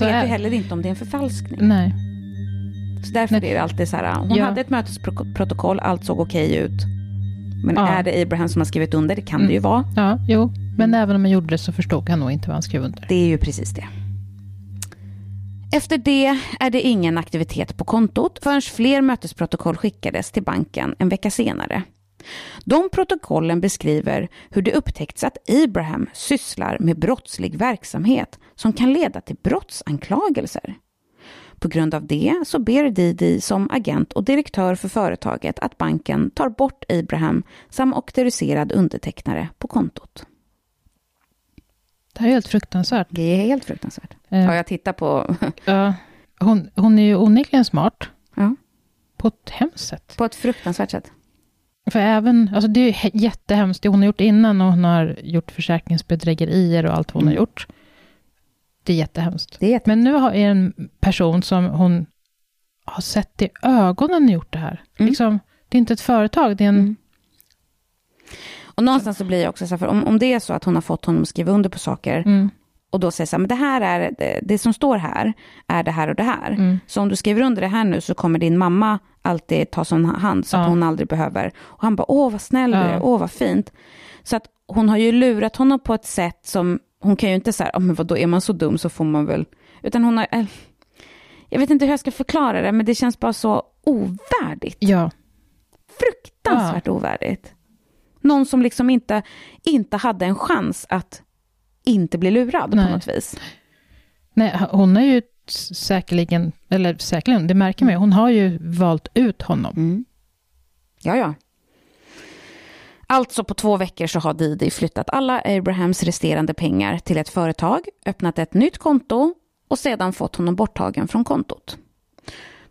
man vet är- ju heller inte om det är en förfalskning. Nej. Så därför Nej. är det alltid så här, hon Ja. hade ett mötesprotokoll, allt såg okej ut. Men Ja. är det Abraham som har skrivit under, det kan det ju Mm. vara. Ja, jo. Men även om han gjorde det så förstod han nog inte vad han skrev under. Det är ju precis det. Efter det är det ingen aktivitet på kontot förrän fler mötesprotokoll skickades till banken en vecka senare. De protokollen beskriver hur det upptäckts att Abraham sysslar med brottslig verksamhet som kan leda till brottsanklagelser. På grund av det så ber Didi som agent och direktör för företaget att banken tar bort Abraham som auktoriserad undertecknare på kontot. Det här är helt fruktansvärt. Det är helt fruktansvärt. Eh, Ja, jag tittar på ja, hon, hon är ju onekligen smart. Ja. På ett hemskt sätt. På ett fruktansvärt sätt. För även, alltså det är jättehemskt det hon har gjort innan och hon har gjort försäkringsbedrägerier och allt hon Mm. har gjort. Det är jättehemskt. Det är jätte... Men nu har är en person som hon har sett i ögonen gjort det här. Mm. Liksom, det är inte ett företag, det är en... Mm. Och någonstans så blir jag också så här, för om, om det är så att hon har fått honom att skriva under på saker Mm, och då säger så här, men det här är, det, det som står här är det här och det här. mm, Så om du skriver under det här nu så kommer din mamma alltid ta som hand så att Ja. hon aldrig behöver. Och han bara, åh vad snäll du Ja. är, åh vad fint. Så att hon har ju lurat honom på ett sätt som, hon kan ju inte säga, oh, men vadå, är man så dum så får man väl, utan hon har, eh, jag vet inte hur jag ska förklara det, men det känns bara så ovärdigt. ja, Fruktansvärt ovärdigt. Någon som liksom inte, inte hade en chans att inte bli lurad Nej. på något vis. nej, hon har ju säkerligen, eller säkerligen, det märker man ju, hon har ju valt ut honom. Mm. Ja, ja. Alltså på två veckor så har Didi flyttat alla Abrahams resterande pengar till ett företag, öppnat ett nytt konto och sedan fått honom borttagen från kontot.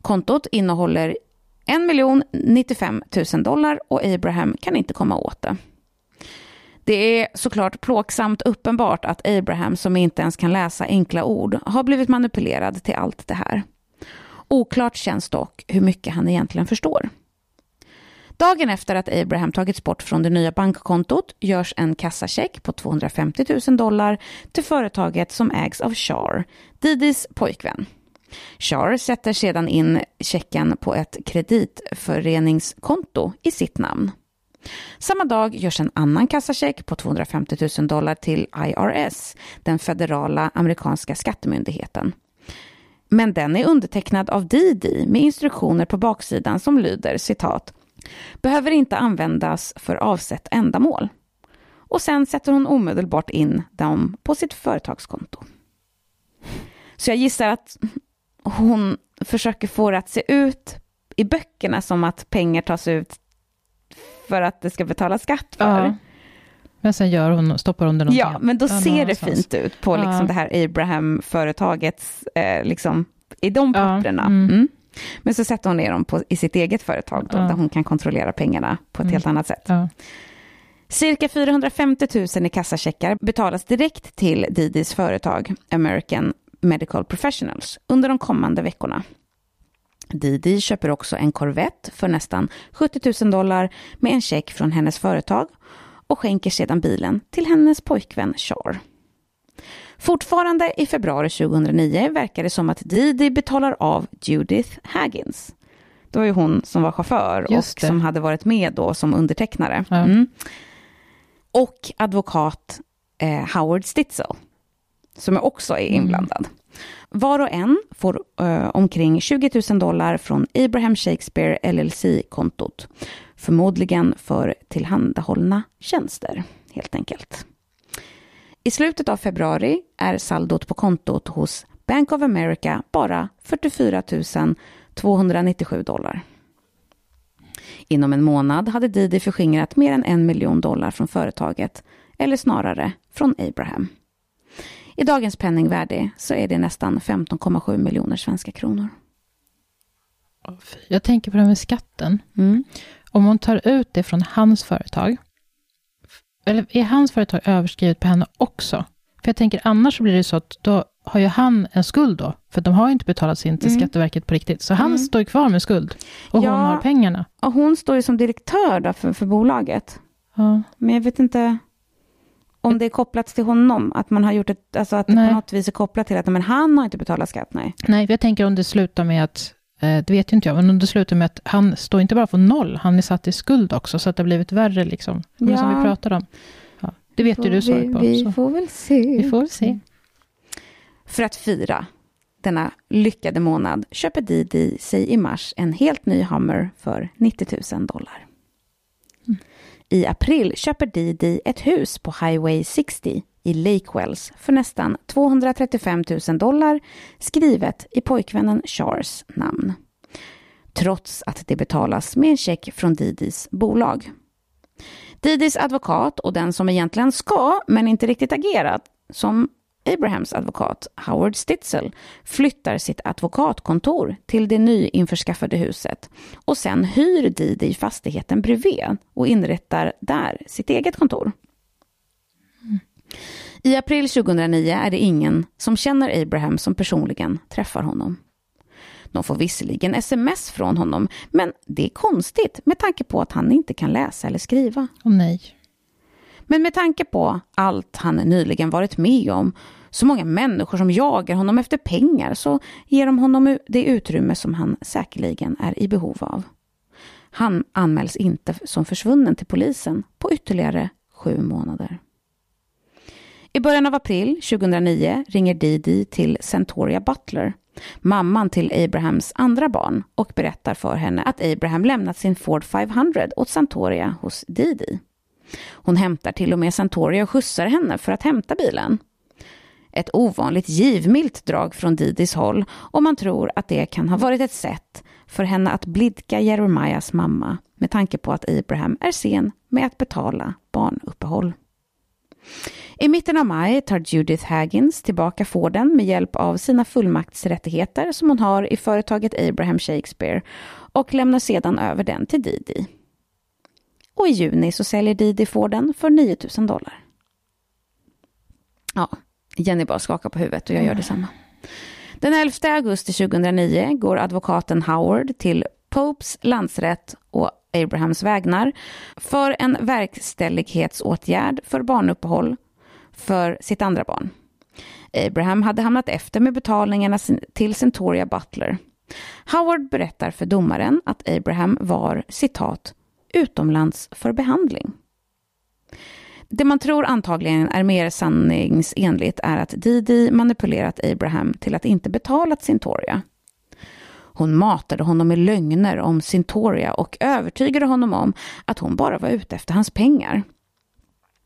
Kontot innehåller 1 95 000 dollar och Abraham kan inte komma åt det. Det är såklart plågsamt uppenbart att Abraham, som inte ens kan läsa enkla ord, har blivit manipulerad till allt det här. Oklart känns dock hur mycket han egentligen förstår. Dagen efter att Abraham tagits bort från det nya bankkontot görs en kassacheck på 250 000 dollar till företaget som ägs av Char, Didis pojkvän. Char sätter sedan in checken på ett kreditföreningskonto i sitt namn. Samma dag görs en annan kassacheck på 250 000 dollar till IRS, den federala amerikanska skattemyndigheten. Men den är undertecknad av Didi med instruktioner på baksidan som lyder citat behöver inte användas för avsett ändamål. Och sen sätter hon omedelbart in dem på sitt företagskonto. Så jag gissar att hon försöker få det att se ut i böckerna som att pengar tas ut för att det ska betala skatt för. Ja. Men sen gör hon, stoppar hon det någonting Ja, men då ser det fint ut på liksom det här Abraham-företagets, eh, liksom, i de papperna. mm. Mm. Men så sätter hon ner dem på, i sitt eget företag då, där hon kan kontrollera pengarna på ett Mm. helt annat sätt. Cirka 450 000 i kassacheckar betalas direkt till Didis företag American Medical Professionals under de kommande veckorna. Didi köper också en Corvette för nästan 70 000 dollar med en check från hennes företag och skänker sedan bilen till hennes pojkvän Char. Fortfarande i februari 2009 verkar det som att Didi betalar av Judith Haggins. Det var ju hon som var chaufför och som hade varit med då som undertecknare. Ja. Mm. Och advokat eh, Howard Stitzel, som också är inblandad. Var och en får eh, omkring 20 000 dollar från Abraham Shakespeare LLC-kontot. Förmodligen för tillhandahållna tjänster, helt enkelt. I slutet av februari är saldot på kontot hos Bank of America bara 44 297 dollar. Inom en månad hade Didi förskingrat mer än en miljon dollar från företaget, eller snarare från Abraham. I dagens penningvärde så är det nästan 15,7 miljoner svenska kronor. Jag tänker på det här med skatten. Mm. Om hon tar ut det från hans företag, eller är hans företag överskrivet på henne också? För jag tänker annars så blir det så att då har ju han en skuld då, för de har ju inte betalat sin till Mm. Skatteverket på riktigt. Så han Mm. står kvar med skuld och Ja. hon har pengarna. Och hon står ju som direktör då för, för bolaget. Ja. Men jag vet inte Om det är kopplat till honom, att man har gjort ett, alltså att det Nej. på något vis är kopplat till att men han har inte betalat skatt, nej. Nej, för jag tänker om det slutar med att, eh, det vet ju inte jag, men om det slutar med att han står inte bara för noll, han är satt i skuld också, så att det har blivit värre liksom. Men Som Ja. vi pratade om. Ja, det vet ju du svaret på. vi, så. får väl se. vi får väl se. För att fira denna lyckade månad köper Didi sig i mars en helt ny Hummer för 90 000 dollar. I april köper Didi ett hus på Highway 60 i Lake Wells för nästan 235 000 dollar skrivet i pojkvännen Chars namn. Trots att det betalas med en check från Didis bolag. Didis advokat och den som egentligen ska, men inte riktigt agerat, som Abrahams advokat Howard Stitzel flyttar sitt advokatkontor till det nyinförskaffade huset och sen hyr Didi fastigheten bredvid och inrättar där sitt eget kontor. I april 2009 är det ingen som känner Abraham som personligen träffar honom. De får visserligen sms från honom, men det är konstigt med tanke på att han inte kan läsa eller skriva. Oh, nej. Men med tanke på allt han nyligen varit med om, så många människor som jagar honom efter pengar, så ger de honom det utrymme som han säkerligen är i behov av. Han anmäls inte som försvunnen till polisen på ytterligare sju månader. I början av april 2009 ringer Didi till Centoria Butler, mamman till Abrahams andra barn, och berättar för henne att Abraham lämnat sin Ford 500 åt Santoria hos Didi. Hon hämtar till och med Santoria och skjutsar henne för att hämta bilen. Ett ovanligt givmilt drag från Didis håll och man tror att det kan ha varit ett sätt för henne att blidka Jeremias mamma med tanke på att Abraham är sen med att betala barnuppehåll. I mitten av maj tar Judith Haggins tillbaka Forden med hjälp av sina fullmaktsrättigheter som hon har i företaget Abraham Shakespeare och lämnar sedan över den till Didi. Och i juni så säljer Didi Forden för 9000 dollar. Ja, Jenny bara skakar på huvudet och jag gör detsamma. Den 11 augusti 2009 går advokaten Howard till Popes landsrätt och Abrahams vägnar för en verkställighetsåtgärd för barnuppehåll för sitt andra barn. Abraham hade hamnat efter med betalningarna till Centoria Butler. Howard berättar för domaren att Abraham var citat utomlands för behandling. Det man tror antagligen är mer sanningsenligt är att Didi manipulerat Abraham till att inte betala Sintoria. Hon matade honom med lögner om Sintoria och övertygade honom om att hon bara var ute efter hans pengar.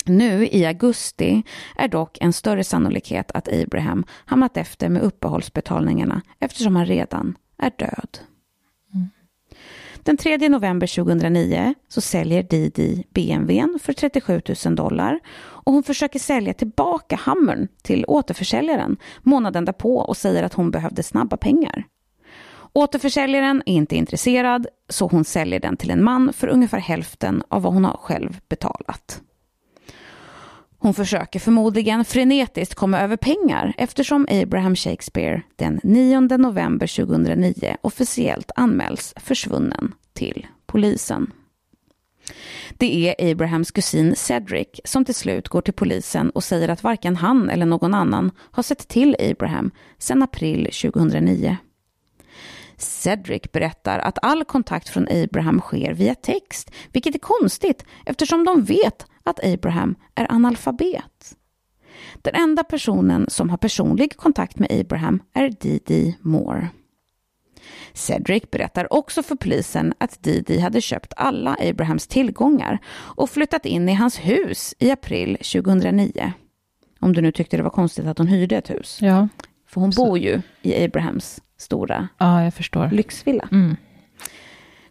Nu i augusti är dock en större sannolikhet att Abraham hamnat efter med uppehållsbetalningarna eftersom han redan är död. Den 3 november 2009 så säljer Didi BMWn för 37 000 dollar och hon försöker sälja tillbaka Hammern till återförsäljaren månaden därpå och säger att hon behövde snabba pengar. Återförsäljaren är inte intresserad så hon säljer den till en man för ungefär hälften av vad hon har själv betalat. Hon försöker förmodligen frenetiskt komma över pengar eftersom Abraham Shakespeare den 9 november 2009 officiellt anmäls försvunnen till polisen. Det är Abrahams kusin Cedric som till slut går till polisen och säger att varken han eller någon annan har sett till Abraham sedan april 2009. Cedric berättar att all kontakt från Abraham sker via text, vilket är konstigt eftersom de vet att Abraham är analfabet. Den enda personen som har personlig kontakt med Abraham är Didi Moore. Cedric berättar också för polisen att Didi hade köpt alla Abrahams tillgångar och flyttat in i hans hus i april 2009. Om du nu tyckte det var konstigt att hon hyrde ett hus. Ja, För hon Så- bor ju i Abrahams stora ja lyxvilla. Mm.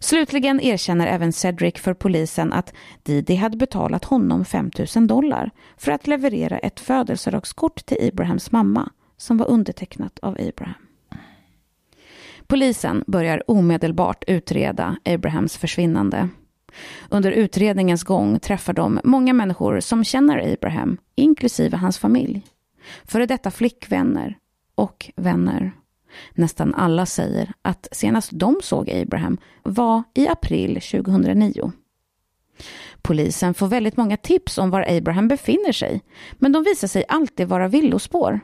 Slutligen erkänner även Cedric för polisen att Didi hade betalat honom 5 000 dollar för att leverera ett födelsedagskort till Ibrahams mamma som var undertecknat av Abraham. Polisen börjar omedelbart utreda Abrahams försvinnande. Under utredningens gång träffar de många människor som känner Abraham, inklusive hans familj. Före detta flickvänner och vänner. Nästan alla säger att senast de såg Abraham var i april 2009. Polisen får väldigt många tips om var Abraham befinner sig, men de visar sig alltid vara villospår.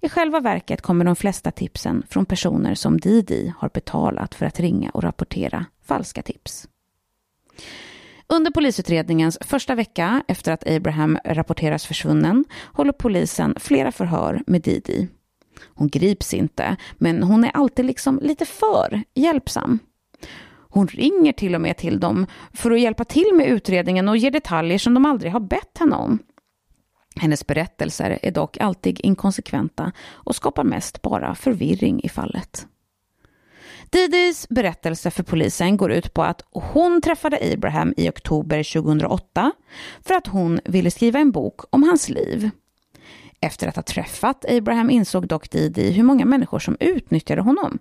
I själva verket kommer de flesta tipsen från personer som Didi har betalat för att ringa och rapportera falska tips. Under polisutredningens första vecka efter att Abraham rapporteras försvunnen håller polisen flera förhör med Didi. Hon grips inte, men hon är alltid liksom lite för hjälpsam. Hon ringer till och med till dem för att hjälpa till med utredningen och ger detaljer som de aldrig har bett henne om. Hennes berättelser är dock alltid inkonsekventa och skapar mest bara förvirring i fallet. Didis berättelse för polisen går ut på att hon träffade Abraham i oktober 2008 för att hon ville skriva en bok om hans liv. Efter att ha träffat Abraham insåg dock Didi hur många människor som utnyttjade honom.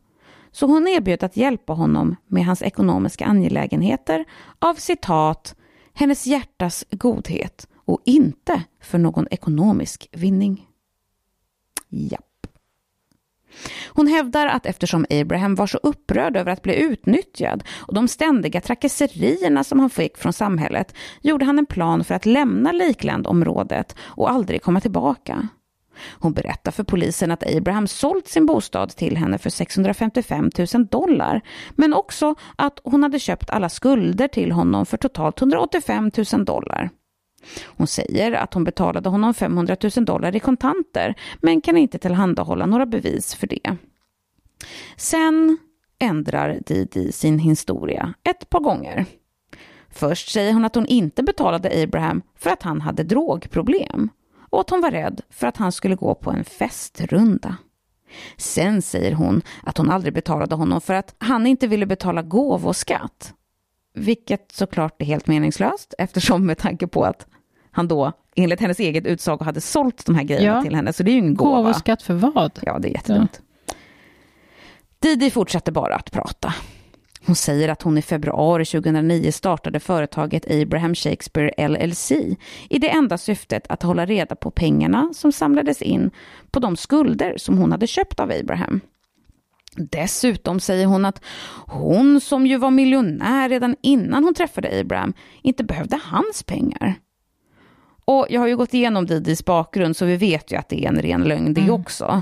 Så hon erbjöd att hjälpa honom med hans ekonomiska angelägenheter av citat hennes hjärtas godhet och inte för någon ekonomisk vinning. Japp. Hon hävdar att eftersom Abraham var så upprörd över att bli utnyttjad och de ständiga trakasserierna som han fick från samhället gjorde han en plan för att lämna Lakeland-området och aldrig komma tillbaka. Hon berättar för polisen att Abraham sålt sin bostad till henne för 655 000 dollar, men också att hon hade köpt alla skulder till honom för totalt 185 000 dollar. Hon säger att hon betalade honom 500 000 dollar i kontanter, men kan inte tillhandahålla några bevis för det. Sen ändrar Didi sin historia ett par gånger. Först säger hon att hon inte betalade Abraham för att han hade drogproblem och att hon var rädd för att han skulle gå på en festrunda. Sen säger hon att hon aldrig betalade honom för att han inte ville betala gåvoskatt. Vilket såklart är helt meningslöst eftersom med tanke på att han då enligt hennes eget utsago hade sålt de här grejerna ja. till henne. Så det är ju ingen gåva. Gåvoskatt för vad? Ja, det är jättedumt. Ja. Didi fortsätter bara att prata. Hon säger att hon i februari 2009 startade företaget Abraham Shakespeare LLC i det enda syftet att hålla reda på pengarna som samlades in på de skulder som hon hade köpt av Abraham. Dessutom säger hon att hon som ju var miljonär redan innan hon träffade Abraham inte behövde hans pengar. Och jag har ju gått igenom Didis bakgrund så vi vet ju att det är en ren lögn det mm. också.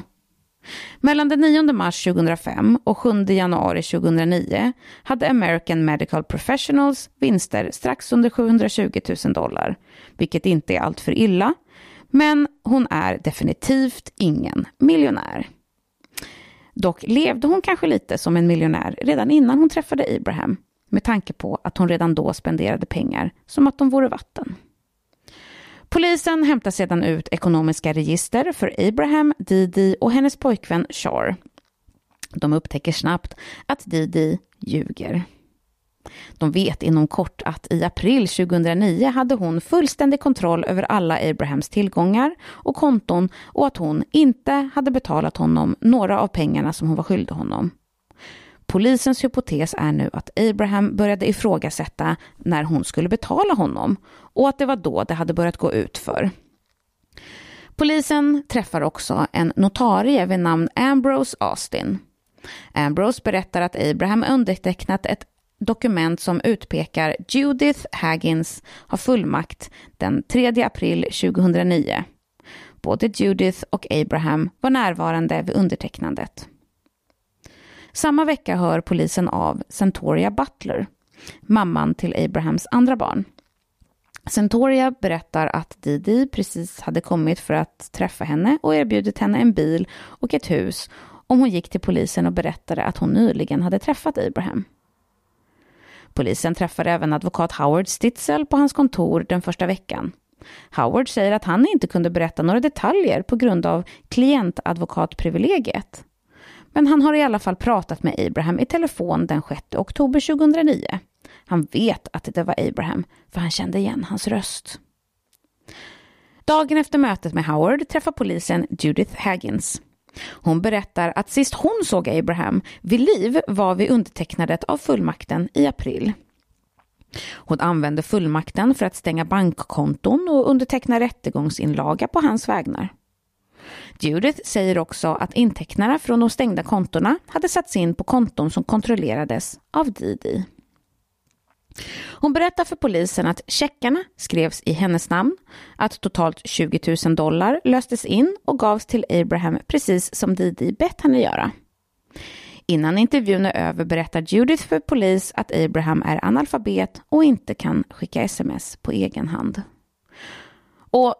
Mellan den 9 mars 2005 och 7 januari 2009 hade American Medical Professionals vinster strax under 720 000 dollar, vilket inte är allt för illa. Men hon är definitivt ingen miljonär. Dock levde hon kanske lite som en miljonär redan innan hon träffade Abraham, med tanke på att hon redan då spenderade pengar som att de vore vatten. Polisen hämtar sedan ut ekonomiska register för Abraham, Didi och hennes pojkvän Char. De upptäcker snabbt att Didi ljuger. De vet inom kort att i april 2009 hade hon fullständig kontroll över alla Abrahams tillgångar och konton och att hon inte hade betalat honom några av pengarna som hon var skyldig honom. Polisens hypotes är nu att Abraham började ifrågasätta när hon skulle betala honom och att det var då det hade börjat gå ut för. Polisen träffar också en notarie vid namn Ambrose Austin. Ambrose berättar att Abraham undertecknat ett dokument som utpekar Judith Haggins har fullmakt den 3 april 2009. Både Judith och Abraham var närvarande vid undertecknandet. Samma vecka hör polisen av Centoria Butler, mamman till Abrahams andra barn. Centoria berättar att Didi precis hade kommit för att träffa henne och erbjudit henne en bil och ett hus om hon gick till polisen och berättade att hon nyligen hade träffat Abraham. Polisen träffar även advokat Howard Stitzel på hans kontor den första veckan. Howard säger att han inte kunde berätta några detaljer på grund av klientadvokatprivilegiet. Men han har i alla fall pratat med Abraham i telefon den 6 oktober 2009. Han vet att det var Abraham, för han kände igen hans röst. Dagen efter mötet med Howard träffar polisen Judith Haggins. Hon berättar att sist hon såg Abraham vid liv var vid undertecknandet av fullmakten i april. Hon använde fullmakten för att stänga bankkonton och underteckna rättegångsinlaga på hans vägnar. Judith säger också att intäkterna från de stängda kontona hade satts in på konton som kontrollerades av Didi. Hon berättar för polisen att checkarna skrevs i hennes namn, att totalt 20 000 dollar löstes in och gavs till Abraham precis som Didi bett henne göra. Innan intervjun är över berättar Judith för polis att Abraham är analfabet och inte kan skicka sms på egen hand. Och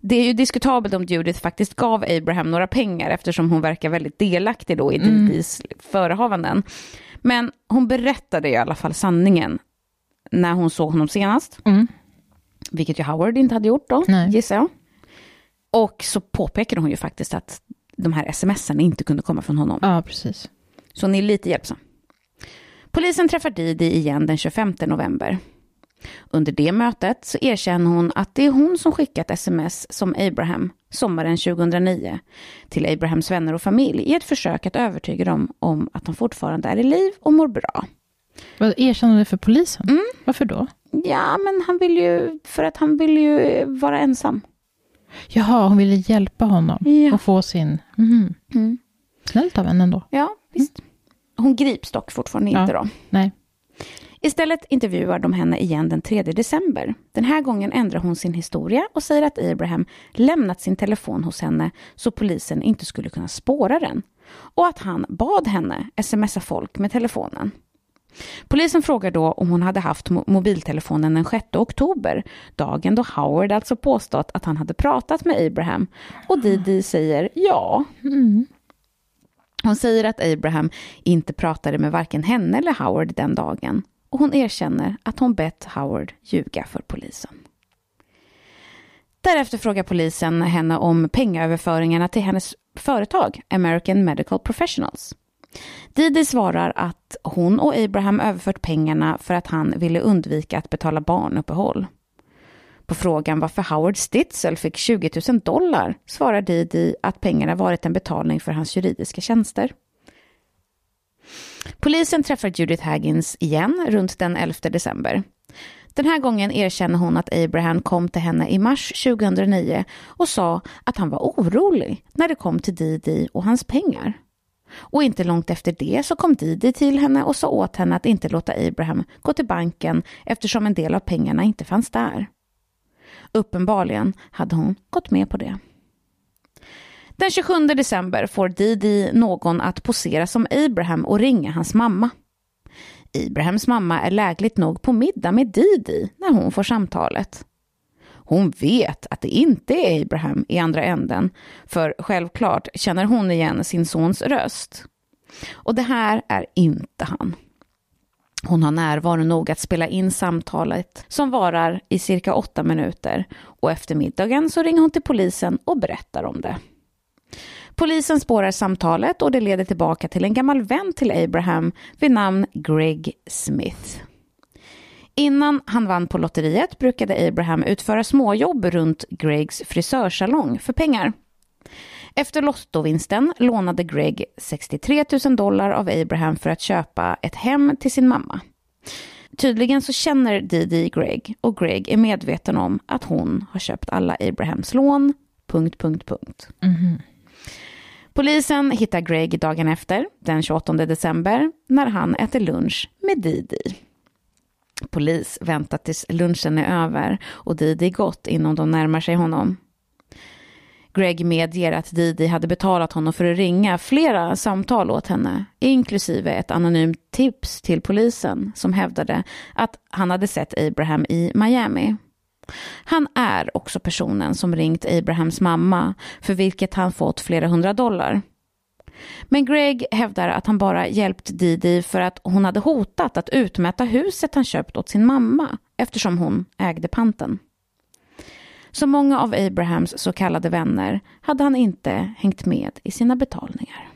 det är ju diskutabelt om Judith faktiskt gav Abraham några pengar eftersom hon verkar väldigt delaktig då i mm. Didis förehavanden. Men hon berättade i alla fall sanningen när hon såg honom senast. Mm. Vilket ju Howard inte hade gjort då, Nej. gissar jag. Och så påpekade hon ju faktiskt att de här smsen inte kunde komma från honom. Ja, precis. Så hon är lite hjälpsam. Polisen träffar Didi igen den 25 november. Under det mötet så erkänner hon att det är hon som skickat sms som Abraham sommaren 2009 till Abrahams vänner och familj i ett försök att övertyga dem om att han fortfarande är i liv och mår bra. Vad erkänner det för polisen? Mm. Varför då? Ja, men han vill ju, för att han vill ju vara ensam. Jaha, hon ville hjälpa honom ja. och få sin... Mm. Mm. Snällt av henne ändå. Ja, visst. Mm. Hon grips dock fortfarande ja. inte då. Nej. Istället intervjuar de henne igen den 3 december. Den här gången ändrar hon sin historia och säger att Abraham lämnat sin telefon hos henne så polisen inte skulle kunna spåra den. Och att han bad henne smsa folk med telefonen. Polisen frågar då om hon hade haft mobiltelefonen den 6 oktober, dagen då Howard alltså påstått att han hade pratat med Abraham. Och Didi säger ja. Mm. Hon säger att Abraham inte pratade med varken henne eller Howard den dagen och hon erkänner att hon bett Howard ljuga för polisen. Därefter frågar polisen henne om pengaöverföringarna till hennes företag, American Medical Professionals. Didi svarar att hon och Abraham överfört pengarna för att han ville undvika att betala barnuppehåll. På frågan varför Howard Stitzel fick 20 000 dollar svarar Didi att pengarna varit en betalning för hans juridiska tjänster. Polisen träffar Judith Haggins igen runt den 11 december. Den här gången erkänner hon att Abraham kom till henne i mars 2009 och sa att han var orolig när det kom till Didi och hans pengar. Och inte långt efter det så kom Didi till henne och sa åt henne att inte låta Abraham gå till banken eftersom en del av pengarna inte fanns där. Uppenbarligen hade hon gått med på det. Den 27 december får Didi någon att posera som Abraham och ringa hans mamma. Abrahams mamma är lägligt nog på middag med Didi när hon får samtalet. Hon vet att det inte är Abraham i andra änden, för självklart känner hon igen sin sons röst. Och det här är inte han. Hon har närvaro nog att spela in samtalet som varar i cirka åtta minuter och efter middagen så ringer hon till polisen och berättar om det. Polisen spårar samtalet och det leder tillbaka till en gammal vän till Abraham vid namn Greg Smith. Innan han vann på lotteriet brukade Abraham utföra småjobb runt Gregs frisörsalong för pengar. Efter lottovinsten lånade Greg 63 000 dollar av Abraham för att köpa ett hem till sin mamma. Tydligen så känner Didi Greg och Greg är medveten om att hon har köpt alla Abrahams lån. Punkt, punkt, punkt. Mm. Polisen hittar Greg dagen efter, den 28 december, när han äter lunch med Didi. Polis väntar tills lunchen är över och Didi gått innan de närmar sig honom. Greg medger att Didi hade betalat honom för att ringa flera samtal åt henne, inklusive ett anonymt tips till polisen som hävdade att han hade sett Abraham i Miami. Han är också personen som ringt Abrahams mamma, för vilket han fått flera hundra dollar. Men Greg hävdar att han bara hjälpt Didi för att hon hade hotat att utmäta huset han köpt åt sin mamma eftersom hon ägde panten. Som många av Abrahams så kallade vänner hade han inte hängt med i sina betalningar.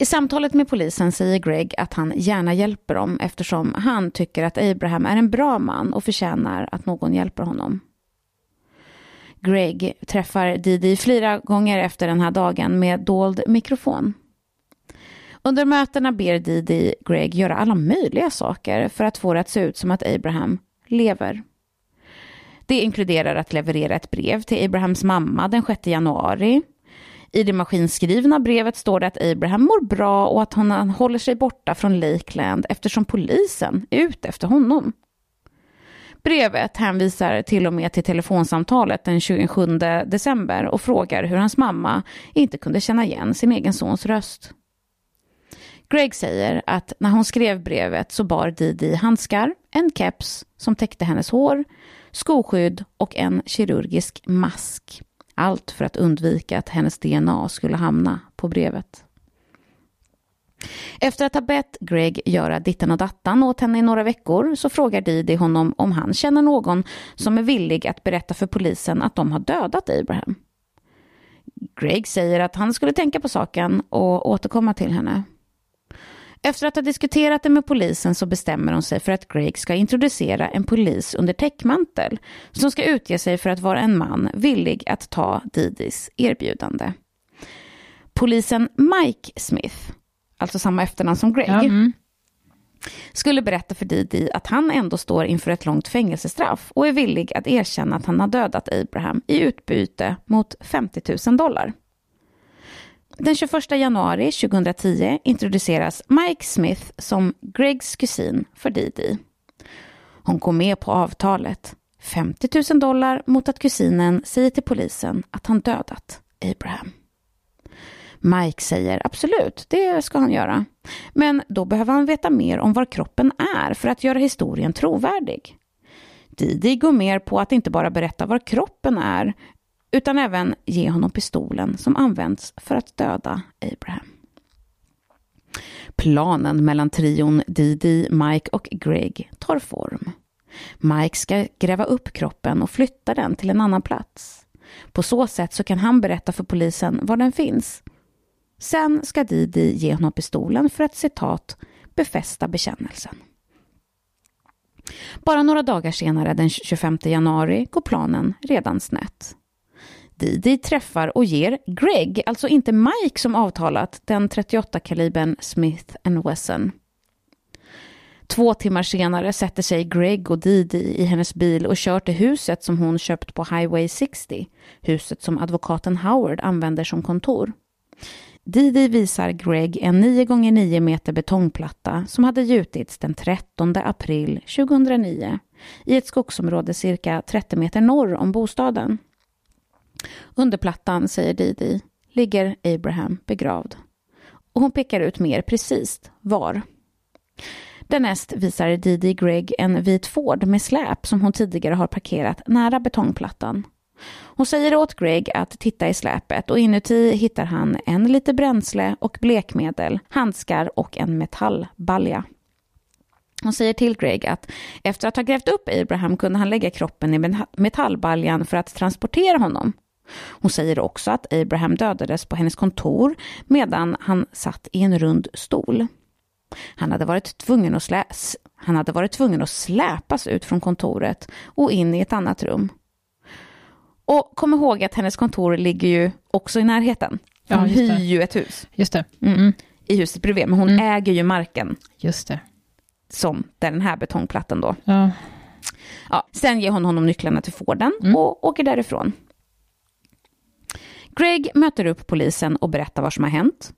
I samtalet med polisen säger Greg att han gärna hjälper dem eftersom han tycker att Abraham är en bra man och förtjänar att någon hjälper honom. Greg träffar Didi flera gånger efter den här dagen med dold mikrofon. Under mötena ber Didi Greg göra alla möjliga saker för att få det att se ut som att Abraham lever. Det inkluderar att leverera ett brev till Abrahams mamma den 6 januari. I det maskinskrivna brevet står det att Abraham mår bra och att han håller sig borta från Lakeland eftersom polisen är ute efter honom. Brevet hänvisar till och med till telefonsamtalet den 27 december och frågar hur hans mamma inte kunde känna igen sin egen sons röst. Greg säger att när hon skrev brevet så bar Didi handskar, en keps som täckte hennes hår, skoskydd och en kirurgisk mask. Allt för att undvika att hennes DNA skulle hamna på brevet. Efter att ha bett Greg göra ditten och dattan åt henne i några veckor så frågar Didi honom om han känner någon som är villig att berätta för polisen att de har dödat Abraham. Greg säger att han skulle tänka på saken och återkomma till henne. Efter att ha diskuterat det med polisen så bestämmer hon sig för att Greg ska introducera en polis under täckmantel som ska utge sig för att vara en man villig att ta Didis erbjudande. Polisen Mike Smith, alltså samma efternamn som Greg, ja, mm. skulle berätta för Didi att han ändå står inför ett långt fängelsestraff och är villig att erkänna att han har dödat Abraham i utbyte mot 50 000 dollar. Den 21 januari 2010 introduceras Mike Smith som Gregs kusin för Didi. Hon går med på avtalet, 50 000 dollar mot att kusinen säger till polisen att han dödat Abraham. Mike säger absolut, det ska han göra. Men då behöver han veta mer om var kroppen är för att göra historien trovärdig. Didi går mer på att inte bara berätta var kroppen är utan även ge honom pistolen som används för att döda Abraham. Planen mellan trion Didi, Mike och Greg tar form. Mike ska gräva upp kroppen och flytta den till en annan plats. På så sätt så kan han berätta för polisen var den finns. Sen ska Didi ge honom pistolen för att citat befästa bekännelsen. Bara några dagar senare, den 25 januari, går planen redan snett. Didi träffar och ger Greg, alltså inte Mike som avtalat, den 38-kalibern Smith Wesson. Två timmar senare sätter sig Greg och Didi i hennes bil och kör till huset som hon köpt på Highway 60, huset som advokaten Howard använder som kontor. Didi visar Greg en 9 x 9 meter betongplatta som hade gjutits den 13 april 2009 i ett skogsområde cirka 30 meter norr om bostaden. Under plattan, säger Didi, ligger Abraham begravd. Och hon pekar ut mer precis var. Därnäst visar Didi Greg en vit Ford med släp som hon tidigare har parkerat nära betongplattan. Hon säger åt Greg att titta i släpet och inuti hittar han en liter bränsle och blekmedel, handskar och en metallbalja. Hon säger till Greg att efter att ha grävt upp Abraham kunde han lägga kroppen i metallbaljan för att transportera honom. Hon säger också att Abraham dödades på hennes kontor medan han satt i en rund stol. Han hade varit tvungen att, slä han hade varit tvungen att släpas ut från kontoret och in i ett annat rum. Och kom ihåg att hennes kontor ligger ju också i närheten. Hon ja, hyr ju ett hus. Just det. Mm. Mm. I huset bredvid, men hon mm. äger ju marken. Just det. Som den här betongplattan då. Ja. Ja, sen ger hon honom nycklarna till Forden mm. och åker därifrån. Greg möter upp polisen och berättar vad som har hänt.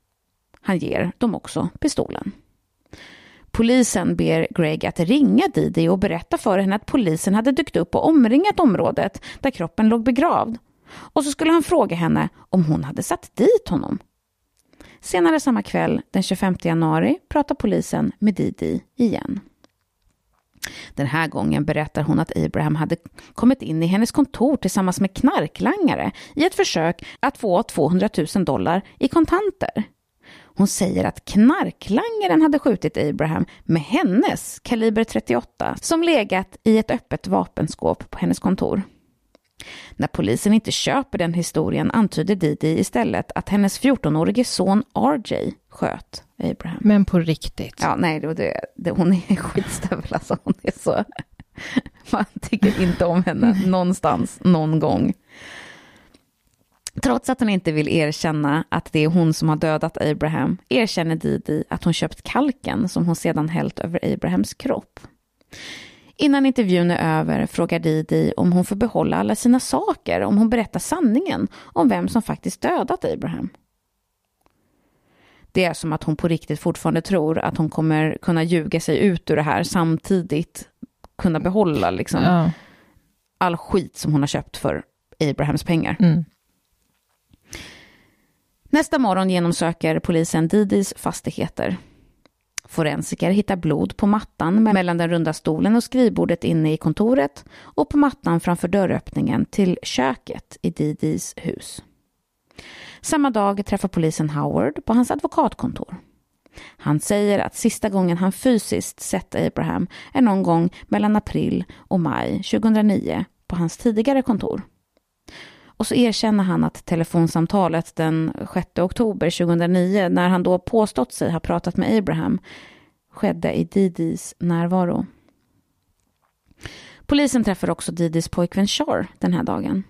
Han ger dem också pistolen. Polisen ber Greg att ringa Didi och berätta för henne att polisen hade dykt upp och omringat området där kroppen låg begravd. Och så skulle han fråga henne om hon hade satt dit honom. Senare samma kväll, den 25 januari, pratar polisen med Didi igen. Den här gången berättar hon att Abraham hade kommit in i hennes kontor tillsammans med knarklangare i ett försök att få 200 000 dollar i kontanter. Hon säger att knarklangaren hade skjutit Abraham med hennes kaliber 38 som legat i ett öppet vapenskåp på hennes kontor. När polisen inte köper den historien antyder Didi istället att hennes 14-årige son RJ sköt Abraham. Men på riktigt? Ja, nej, det, det, hon är skitstövel alltså. Hon är så... Man tycker inte om henne någonstans, någon gång. Trots att hon inte vill erkänna att det är hon som har dödat Abraham erkänner Didi att hon köpt kalken som hon sedan hällt över Abrahams kropp. Innan intervjun är över frågar Didi om hon får behålla alla sina saker om hon berättar sanningen om vem som faktiskt dödat Abraham. Det är som att hon på riktigt fortfarande tror att hon kommer kunna ljuga sig ut ur det här samtidigt kunna behålla liksom Ja. all skit som hon har köpt för Abrahams pengar. Mm. Nästa morgon genomsöker polisen Didis fastigheter. Forensiker hittar blod på mattan mellan den runda stolen och skrivbordet inne i kontoret och på mattan framför dörröppningen till köket i Didis hus. Samma dag träffar polisen Howard på hans advokatkontor. Han säger att sista gången han fysiskt sett Abraham är någon gång mellan april och maj 2009 på hans tidigare kontor. Och så erkänner han att telefonsamtalet den 6 oktober 2009, när han då påstått sig ha pratat med Abraham, skedde i Didis närvaro. Polisen träffar också Didis pojkvän Char den här dagen.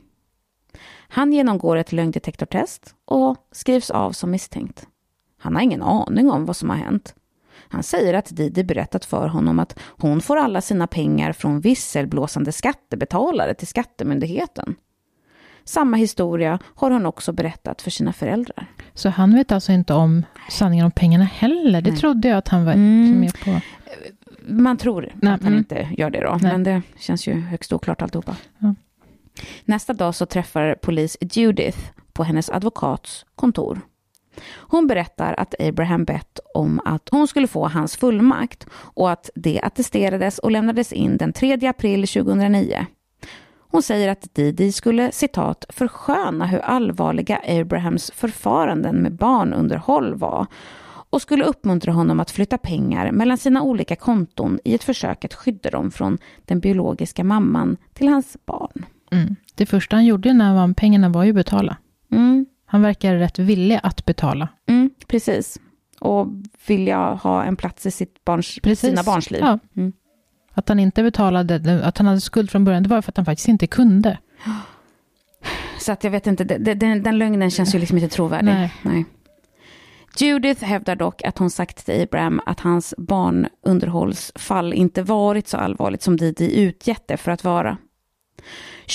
Han genomgår ett lögndetektortest och skrivs av som misstänkt. Han har ingen aning om vad som har hänt. Han säger att Didi berättat för honom att hon får alla sina pengar från visselblåsande skattebetalare till Skattemyndigheten. Samma historia har hon också berättat för sina föräldrar. Så han vet alltså inte om sanningen om pengarna heller? Det Nej. trodde jag att han var Mm. med på. Man tror Nej, att han mm. inte gör det då, Nej. men det känns ju högst oklart alltihopa. Ja. Nästa dag så träffar polis Judith på hennes advokats kontor. Hon berättar att Abraham bett om att hon skulle få hans fullmakt och att det attesterades och lämnades in den 3 april 2009. Hon säger att Didi skulle citat försköna hur allvarliga Abrahams förfaranden med barnunderhåll var och skulle uppmuntra honom att flytta pengar mellan sina olika konton i ett försök att skydda dem från den biologiska mamman till hans barn. Mm. Det första han gjorde när han vann pengarna var ju att betala. Mm, Han verkar rätt villig att betala. mm, precis. Och vilja ha en plats i sitt barns, Precis. sina barns liv. Ja. Mm. Att han inte betalade, att han hade skuld från början, det var för att han faktiskt inte kunde. Så att jag vet inte, det- den, den lögnen känns ju liksom inte trovärdig. Nej. Nej. Judith hävdar dock att hon sagt till Abraham att hans barnunderhållsfall inte varit så allvarligt som Didi utgett det för att vara.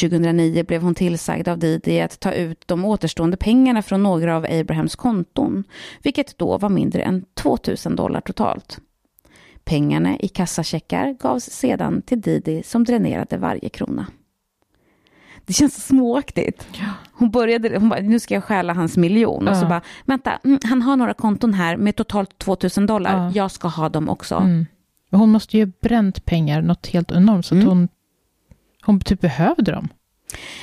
2009 blev hon tillsagd av Didi att ta ut de återstående pengarna från några av Abrahams konton, vilket då var mindre än 2000 dollar totalt. Pengarna i kassacheckar gavs sedan till Didi som dränerade varje krona. Det känns så småaktigt. Hon började, hon bara, nu ska jag stjäla hans miljon. Och så Ja. bara, vänta, mm, han har några konton här med totalt 2000 dollar. Ja. Jag ska ha dem också. Mm. Hon måste ju bränt pengar något helt enormt, så att Mm. hon, hon typ behövde dem.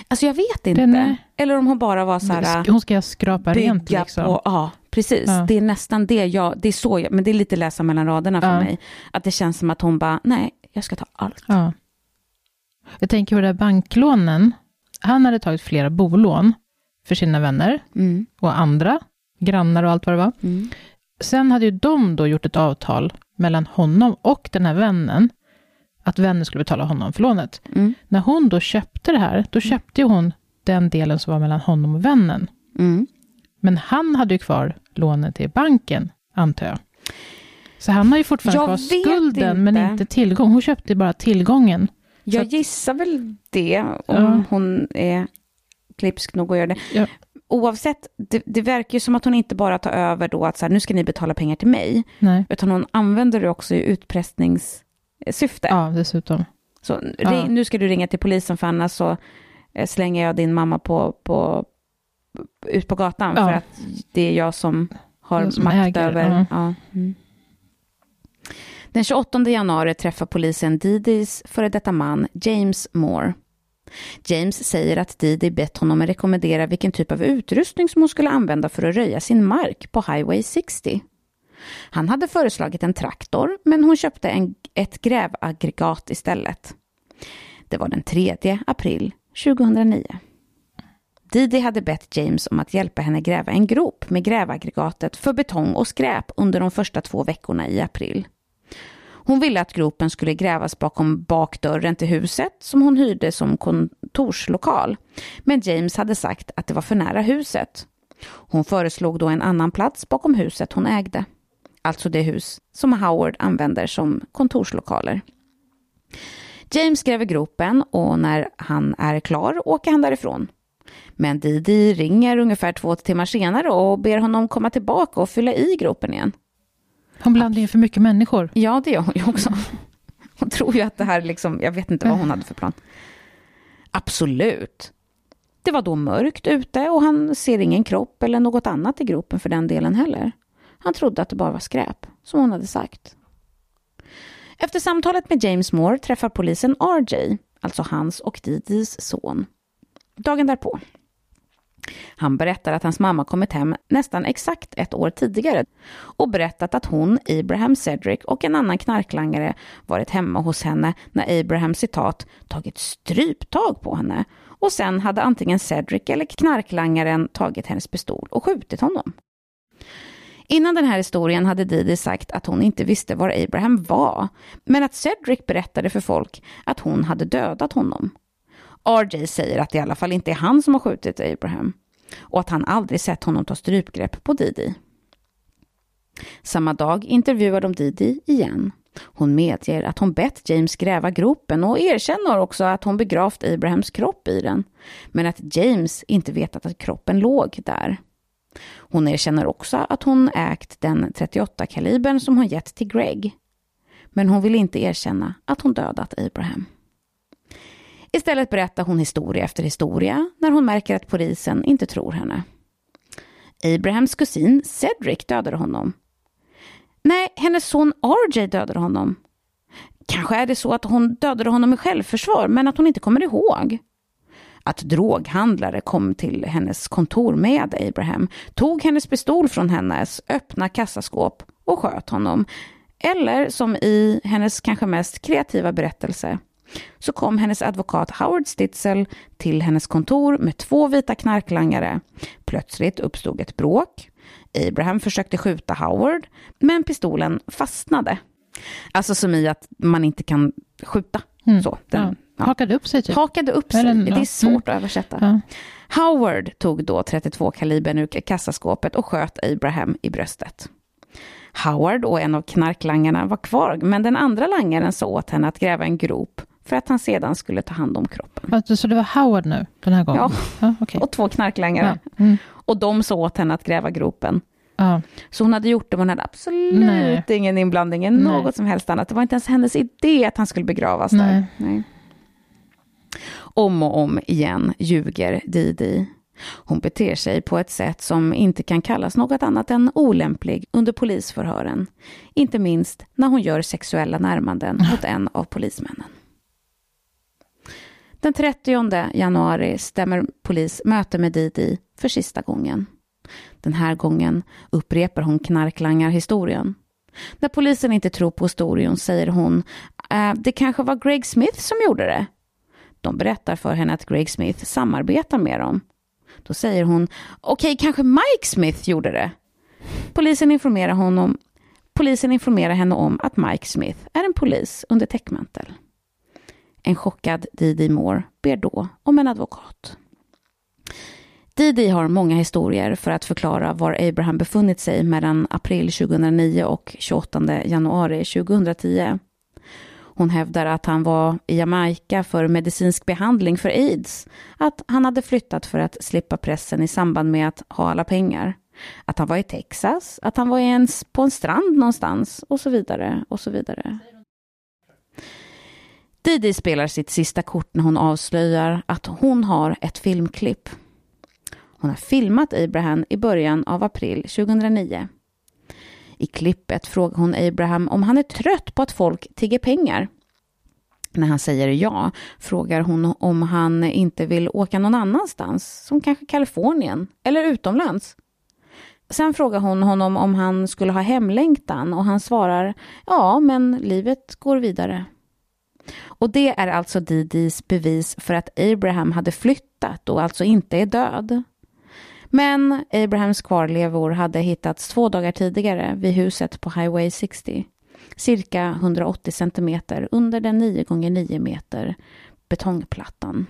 Alltså jag vet inte. Den Eller om hon bara var så här, Hon ska skrapa rent liksom. på, ja precis. Ja. Det är nästan det jag, det är så jag, men det är lite läsa mellan raderna för Ja. mig. Att det känns som att hon bara, nej, jag ska ta allt. Ja. Jag tänker på de där banklånen. Han hade tagit flera bolån för sina vänner Mm. och andra, grannar och allt vad det var. Mm. Sen hade ju de då gjort ett avtal mellan honom och den här vännen, att vännen skulle betala honom för lånet. Mm. När hon då köpte det här, då köpte ju hon den delen som var mellan honom och vännen. Mm. Men han hade ju kvar lånet till banken, antar jag. Så han har ju fortfarande Jag kvar skulden, men inte. inte tillgång. Hon köpte bara tillgången. Jag att- gissar väl det, om Ja. hon är klipsk nog att göra det. Ja. Oavsett, det, det verkar ju som att hon inte bara tar över då att så här, nu ska ni betala pengar till mig, Nej. utan hon använder det också i utpressningssyfte. Ja, dessutom. Så Ja. nu ska du ringa till polisen för annars så eh, slänger jag din mamma på, på, ut på gatan Ja. för att det är jag som har Jag som makt äger, över... ja. Ja. Mm. Den 28 januari träffar polisen Didis före detta man James Moore. James säger att Didi bett honom att rekommendera vilken typ av utrustning som hon skulle använda för att röja sin mark på Highway 60. Han hade föreslagit en traktor, men hon köpte en, ett grävaggregat istället. Det var den 3 april 2009. Didi hade bett James om att hjälpa henne gräva en grop med grävaggregatet för betong och skräp under de första två veckorna i april. Hon ville att gropen skulle grävas bakom bakdörren till huset som hon hyrde som kontorslokal. Men James hade sagt att det var för nära huset. Hon föreslog då en annan plats bakom huset hon ägde. Alltså det hus som Howard använder som kontorslokaler. James gräver gropen och när han är klar åker han därifrån. Men Didi ringer ungefär två timmar senare och ber honom komma tillbaka och fylla i gropen igen. Hon blandar in för mycket människor. Ja, det gör hon ju också. Hon tror ju att det här liksom, jag vet inte vad hon hade för plan. Absolut. Det var då mörkt ute och han ser ingen kropp eller något annat i gropen för den delen heller. Han trodde att det bara var skräp, som hon hade sagt. Efter samtalet med James Moore träffar polisen RJ, alltså hans och Didis son. Dagen därpå. Han berättar att hans mamma kommit hem nästan exakt ett år tidigare och berättat att hon, Abraham Cedric och en annan knarklangare varit hemma hos henne när Abraham citat tagit stryptag på henne och sen hade antingen Cedric eller knarklangaren tagit hennes pistol och skjutit honom. Innan den här historien hade Didi sagt att hon inte visste var Abraham var, men att Cedric berättade för folk att hon hade dödat honom. RJ säger att det i alla fall inte är han som har skjutit Abraham och att han aldrig sett honom ta strypgrepp på Didi. Samma dag intervjuar de Didi igen. Hon medger att hon bett James gräva gropen och erkänner också att hon begravt Abrahams kropp i den, men att James inte vetat att kroppen låg där. Hon erkänner också att hon ägt den 38-kalibern som hon gett till Greg. Men hon vill inte erkänna att hon dödat Abraham. Istället berättar hon historia efter historia när hon märker att polisen inte tror henne. Abrahams kusin Cedric dödade honom. Nej, hennes son RJ dödade honom. Kanske är det så att hon dödade honom i självförsvar, men att hon inte kommer ihåg. Att droghandlare kom till hennes kontor med Abraham, tog hennes pistol från hennes öppna kassaskåp och sköt honom. Eller som i hennes kanske mest kreativa berättelse, så kom hennes advokat Howard Stitzel till hennes kontor med två vita knarklangare. Plötsligt uppstod ett bråk. Abraham försökte skjuta Howard, men pistolen fastnade. Alltså som i att man inte kan skjuta. Mm. Så, den, ja. Hakade upp sig typ? Hakade upp sig. Eller, det är svårt mm. att översätta. Ja. Howard tog då 32 kalibern ur kassaskåpet och sköt Abraham i bröstet. Howard och en av knarklangarna var kvar, men den andra langaren sa åt henne att gräva en grop för att han sedan skulle ta hand om kroppen. Så det var Howard nu, den här gången? Ja, ja okay. och två knarklangare. Ja. Mm. Och de sa åt henne att gräva gropen. Ja. Så hon hade gjort det, men hon hade absolut Nej. ingen inblandning i något som helst annat. Det var inte ens hennes idé att han skulle begravas Nej. där. Nej. Om och om igen ljuger Didi. Hon beter sig på ett sätt som inte kan kallas något annat än olämplig under polisförhören. Inte minst när hon gör sexuella närmanden mot en av polismännen. Den 30 januari stämmer polis möte med Didi för sista gången. Den här gången upprepar hon knarklangarhistorien. När polisen inte tror på historien säger hon äh, det kanske var Greg Smith som gjorde det. De berättar för henne att Greg Smith samarbetar med dem. Då säger hon okej, okay, kanske Mike Smith gjorde det. Polisen informerar, honom, polisen informerar henne om att Mike Smith är en polis under täckmantel. En chockad Didi Moore ber då om en advokat. Didi har många historier för att förklara var Abraham befunnit sig mellan april 2009 och 28 januari 2010. Hon hävdar att han var i Jamaica för medicinsk behandling för aids, att han hade flyttat för att slippa pressen i samband med att ha alla pengar, att han var i Texas, att han var ens på en strand någonstans och så vidare och så vidare. Didi spelar sitt sista kort när hon avslöjar att hon har ett filmklipp. Hon har filmat Abraham i början av april 2009. I klippet frågar hon Abraham om han är trött på att folk tigger pengar. När han säger ja frågar hon om han inte vill åka någon annanstans, som kanske Kalifornien eller utomlands. Sen frågar hon honom om han skulle ha hemlängtan och han svarar ja, men livet går vidare. Och det är alltså Didis bevis för att Abraham hade flyttat och alltså inte är död. Men Abrahams kvarlevor hade hittats två dagar tidigare vid huset på Highway 60, cirka 180 centimeter under den 9 x 9 meter betongplattan.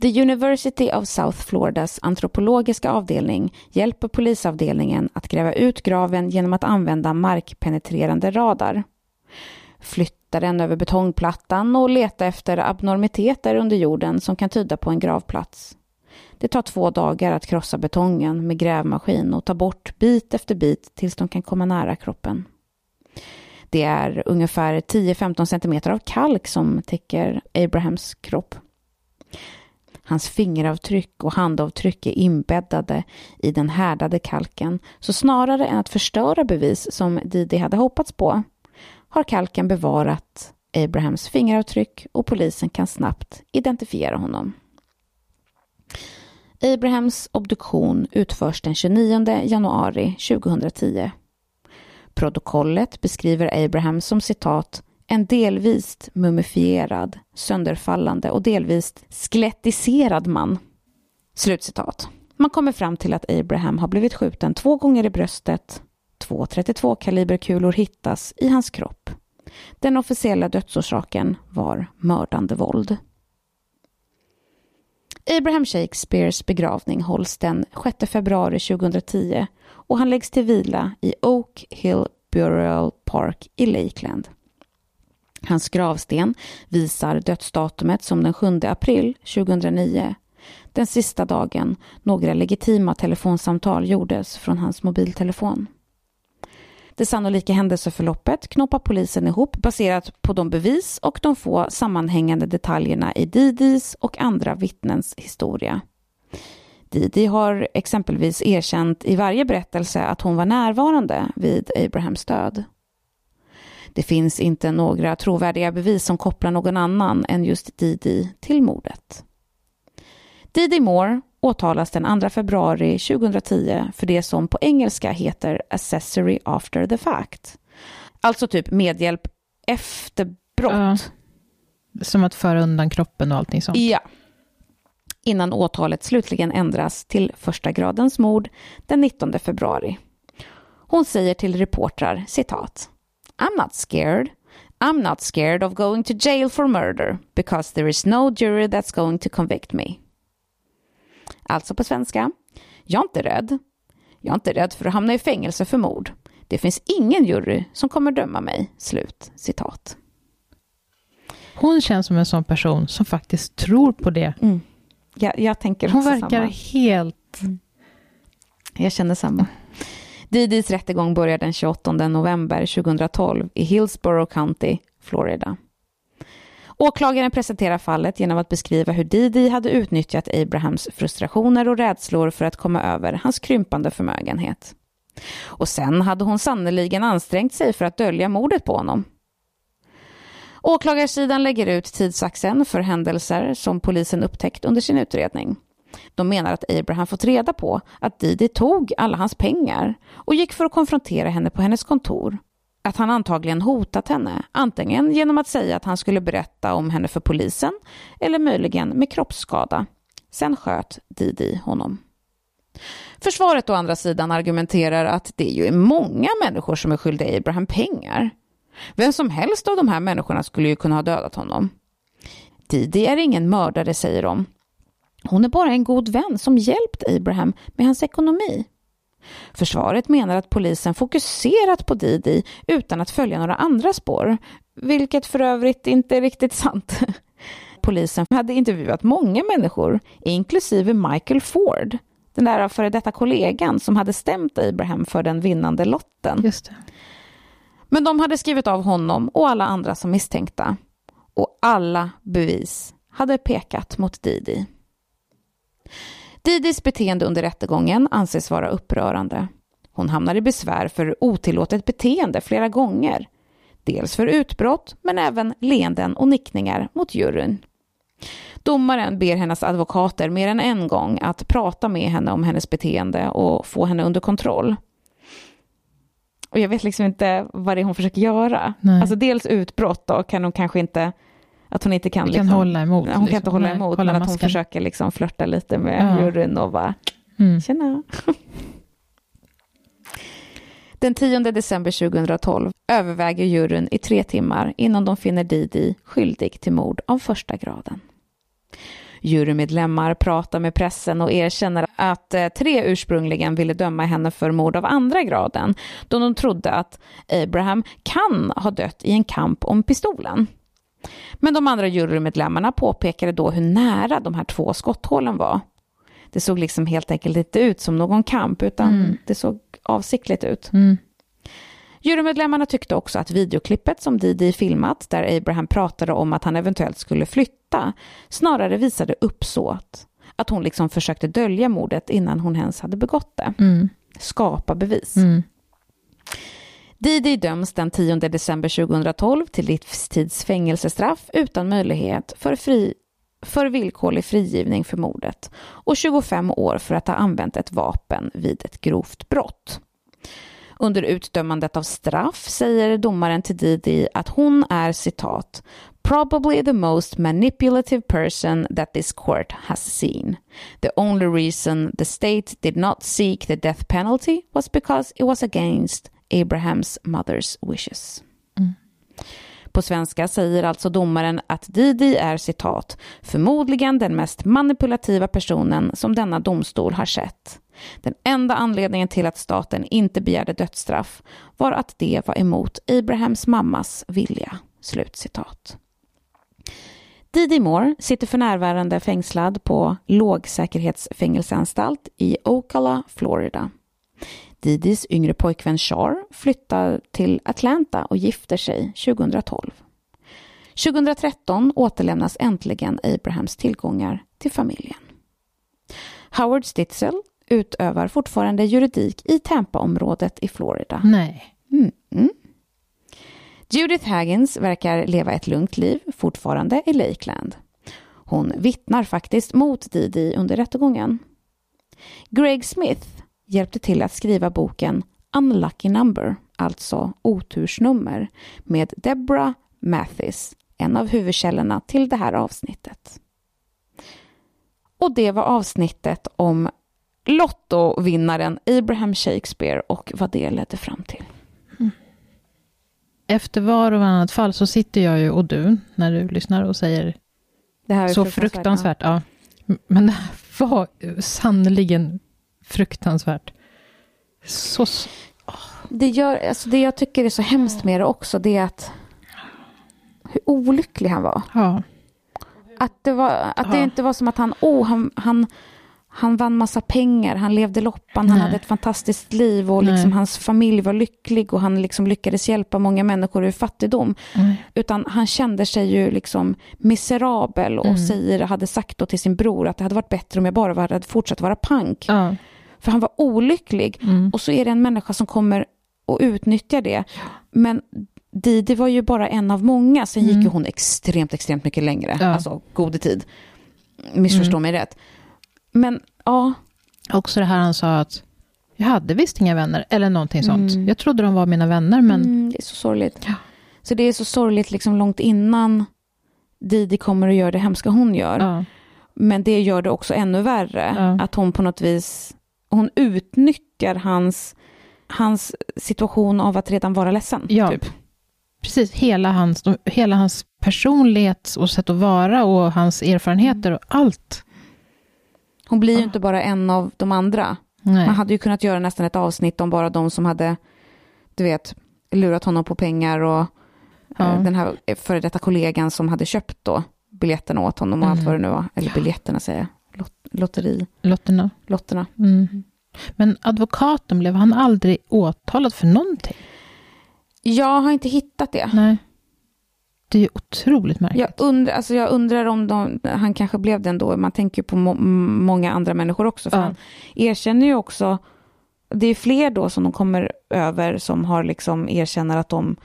The University of South Floridas antropologiska avdelning hjälper polisavdelningen att gräva ut graven genom att använda markpenetrerande radar flytta den över betongplattan och leta efter abnormiteter under jorden som kan tyda på en gravplats. Det tar två dagar att krossa betongen med grävmaskin och ta bort bit efter bit tills de kan komma nära kroppen. Det är ungefär 10-15 centimeter av kalk som täcker Abrahams kropp. Hans fingeravtryck och handavtryck är inbäddade i den härdade kalken, så snarare än att förstöra bevis som Didi hade hoppats på, har kalken bevarat Abrahams fingeravtryck och polisen kan snabbt identifiera honom. Abrahams obduktion utförs den 29 januari 2010. Protokollet beskriver Abraham som citat en delvis mumifierad, sönderfallande och delvis skelettiserad man. Slutcitat. Man kommer fram till att Abraham har blivit skjuten två gånger i bröstet. Två 32 kaliberkulor hittas i hans kropp. Den officiella dödsorsaken var mördande våld. Abraham Shakespeares begravning hålls den 6 februari 2010 och han läggs till vila i Oak Hill Burial Park i Lakeland. Hans gravsten visar dödsdatumet som den 7 april 2009. Den sista dagen några legitima telefonsamtal gjordes från hans mobiltelefon. Det sannolika händelseförloppet knoppar polisen ihop baserat på de bevis och de få sammanhängande detaljerna i Didis och andra vittnens historia. Didi har exempelvis erkänt i varje berättelse att hon var närvarande vid Abrahams död. Det finns inte några trovärdiga bevis som kopplar någon annan än just Didi till mordet. Didi Moore åtalas den 2 februari 2010 för det som på engelska heter accessory after the fact. Alltså typ medhjälp efter brott. Ja, som att föra undan kroppen och allting sånt. Ja. Innan åtalet slutligen ändras till första gradens mord den 19 februari. Hon säger till reportrar, citat, I'm not scared. I'm not scared of going to jail for murder because there is no jury that's going to convict me. Alltså på svenska. Jag är inte rädd. Jag är inte rädd för att hamna i fängelse för mord. Det finns ingen jury som kommer döma mig. Slut citat. Hon känns som en sån person som faktiskt tror på det. Mm. Jag, jag tänker Hon verkar samma. helt... Mm. Jag känner samma. Didis rättegång börjar den 28 november 2012 i Hillsborough County, Florida. Åklagaren presenterar fallet genom att beskriva hur Didi hade utnyttjat Abrahams frustrationer och rädslor för att komma över hans krympande förmögenhet. Och sen hade hon sannoliken ansträngt sig för att dölja mordet på honom. Åklagarsidan lägger ut tidsaxeln för händelser som polisen upptäckt under sin utredning. De menar att Abraham fått reda på att Didi tog alla hans pengar och gick för att konfrontera henne på hennes kontor. Att han antagligen hotat henne, antingen genom att säga att han skulle berätta om henne för polisen eller möjligen med kroppsskada. Sen sköt Didi honom. Försvaret å andra sidan argumenterar att det ju är många människor som är skyldiga Abraham pengar. Vem som helst av de här människorna skulle ju kunna ha dödat honom. Didi är ingen mördare, säger de. Hon är bara en god vän som hjälpt Abraham med hans ekonomi. Försvaret menar att polisen fokuserat på Didi utan att följa några andra spår, vilket för övrigt inte är riktigt sant. Polisen hade intervjuat många människor, inklusive Michael Ford, den där före detta kollegan som hade stämt Abraham för den vinnande lotten. Just det. Men de hade skrivit av honom och alla andra som misstänkta. Och alla bevis hade pekat mot Didi. Didis beteende under rättegången anses vara upprörande. Hon hamnar i besvär för otillåtet beteende flera gånger. Dels för utbrott, men även leenden och nickningar mot juryn. Domaren ber hennes advokater mer än en gång att prata med henne om hennes beteende och få henne under kontroll. Och jag vet liksom inte vad det är hon försöker göra. Nej. Alltså dels utbrott då kan hon kanske inte, att hon inte kan, kan liksom, hålla emot. hon kan liksom. inte hålla Nej, emot, hålla men att hon försöker liksom flörta lite med Ja. juryn och bara, Mm. tjena. Den 10 december 2012 överväger juryn i tre timmar innan de finner Didi skyldig till mord av första graden. Jurymedlemmar pratar med pressen och erkänner att eh, tre ursprungligen ville döma henne för mord av andra graden, då de trodde att Abraham kan ha dött i en kamp om pistolen. Men de andra jurymedlemmarna påpekade då hur nära de här två skotthålen var. Det såg liksom helt enkelt inte ut som någon kamp, utan mm. det såg avsiktligt ut. Mm. Jurymedlemmarna tyckte också att videoklippet som Didi filmat, där Abraham pratade om att han eventuellt skulle flytta, snarare visade uppsåt. Att hon liksom försökte dölja mordet innan hon ens hade begått det. Mm. Skapa bevis. Mm. Didi döms den 10 december 2012 till livstids fängelsestraff utan möjlighet för, fri, för villkorlig frigivning för mordet och 25 år för att ha använt ett vapen vid ett grovt brott. Under utdömandet av straff säger domaren till Didi att hon är citat probably the most manipulative person that this court has seen. The only reason the state did not seek the death penalty was because it was against Abrahams mother's wishes. Mm. På svenska säger alltså domaren att Didi är citat, förmodligen den mest manipulativa personen som denna domstol har sett. Den enda anledningen till att staten inte begärde dödsstraff var att det var emot Abrahams mammas vilja. Slutcitat. Didi Moore sitter för närvarande fängslad på lågsäkerhetsfängelseanstalt i Ocala, Florida. Didis yngre pojkvän Char flyttar till Atlanta och gifter sig 2012. 2013 återlämnas äntligen Abrahams tillgångar till familjen. Howard Stitzel utövar fortfarande juridik i Tampa-området i Florida. Nej. Mm, mm. Judith Haggins verkar leva ett lugnt liv fortfarande i Lakeland. Hon vittnar faktiskt mot Didi under rättegången. Greg Smith hjälpte till att skriva boken Unlucky Number, alltså otursnummer, med Deborah Mathis, en av huvudkällorna till det här avsnittet. Och det var avsnittet om Lottovinnaren Abraham Shakespeare och vad det ledde fram till. Mm. Efter var och varannat fall så sitter jag ju och du, när du lyssnar och säger det här så fruktansvärt. fruktansvärt ja. Men det här var sannerligen fruktansvärt. Så... Det, gör, alltså det jag tycker är så hemskt med det också, det är att hur olycklig han var. Ja. Att det, var, att ja. det inte var som att han, oh, han, han, han vann massa pengar, han levde loppan, Nej. han hade ett fantastiskt liv och liksom hans familj var lycklig och han liksom lyckades hjälpa många människor ur fattigdom. Nej. Utan han kände sig ju liksom miserabel och mm. säger, hade sagt då till sin bror att det hade varit bättre om jag bara hade fortsatt vara pank. Ja. För han var olycklig. Mm. Och så är det en människa som kommer och utnyttjar det. Men Didi var ju bara en av många. Sen mm. gick ju hon extremt, extremt mycket längre. Ja. Alltså, god tid. Missförstå mm. mig rätt. Men, ja. Också det här han sa att jag hade visst inga vänner, eller någonting sånt. Mm. Jag trodde de var mina vänner, men... Mm, det är så sorgligt. Ja. Så det är så sorgligt liksom långt innan Didi kommer och gör det hemska hon gör. Ja. Men det gör det också ännu värre. Att hon på något vis hon utnyttjar hans, hans situation av att redan vara ledsen. Ja, typ. precis. Hela hans, hela hans personlighet och sätt att vara och hans erfarenheter och allt. Hon blir ju inte bara en av de andra. Nej. Man hade ju kunnat göra nästan ett avsnitt om bara de som hade, du vet, lurat honom på pengar och ja. den här före detta kollegan som hade köpt då biljetterna åt honom och mm. allt vad det nu var. Eller biljetterna säger jag lotteri. Lotterna. Lotterna. Mm. Men advokaten, blev han aldrig åtalad för någonting? Jag har inte hittat det. Nej. Det är ju otroligt märkligt. Jag undrar, alltså jag undrar om de, han kanske blev det ändå. Man tänker på må, många andra människor också. För ja. han erkänner ju också, det är fler då som de kommer över som har liksom erkänner att de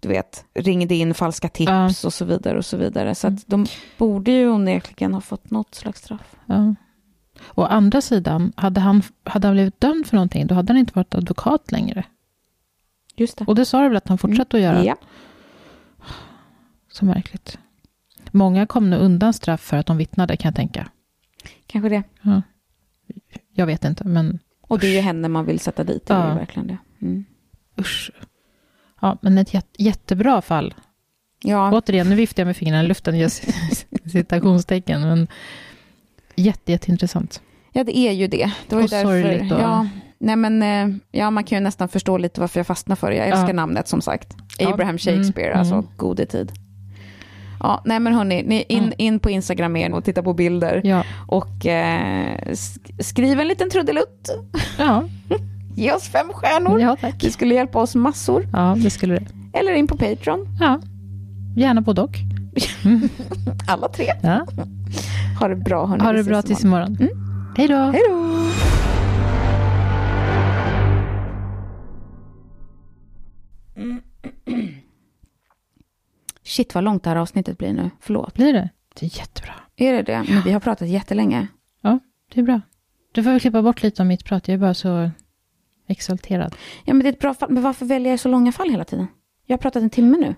du vet, ringde in falska tips ja. och så vidare och så vidare. Så att de borde ju onekligen ha fått något slags straff. Ja. Å andra sidan, hade han, hade han blivit dömd för någonting, då hade han inte varit advokat längre. Just det. Och det sa du väl att han fortsatte mm. att göra? Ja. Så märkligt. Många kom nu undan straff för att de vittnade, kan jag tänka. Kanske det. Ja. Jag vet inte, men... Och det är ju henne man vill sätta dit, det ja. är verkligen det. Mm. Usch. Ja, men ett jättebra fall. Ja. Återigen, nu viftar jag med fingrarna i luften, gör citationstecken. Men jätte, jätteintressant. Ja, det är ju det. det var och därför, sorgligt. Och... Ja, nej men, eh, ja, man kan ju nästan förstå lite varför jag fastnar för det. Jag älskar ja. namnet som sagt. Abraham Shakespeare, mm. alltså mm. gode tid. Ja, nej men hörni, ni in, mm. in på Instagram igen och titta på bilder. Ja. Och eh, skriv en liten trudelutt. Ja. Ge oss fem stjärnor. Ja, tack. Det skulle hjälpa oss massor. Ja, det skulle det. Eller in på Patreon. Ja, gärna både och. Alla tre. Ja. Ha det bra. Hörni. Ha det bra tills imorgon. Mm. Hej då. Hej då. Shit vad långt det här avsnittet blir nu. Förlåt. Blir det? Det är jättebra. Är det det? Men vi har pratat jättelänge. Ja, det är bra. Du får väl klippa bort lite av mitt prat. Jag är bara så exalterad. Ja, men det är ett bra fall. Men varför väljer jag så långa fall hela tiden? Jag har pratat en timme nu.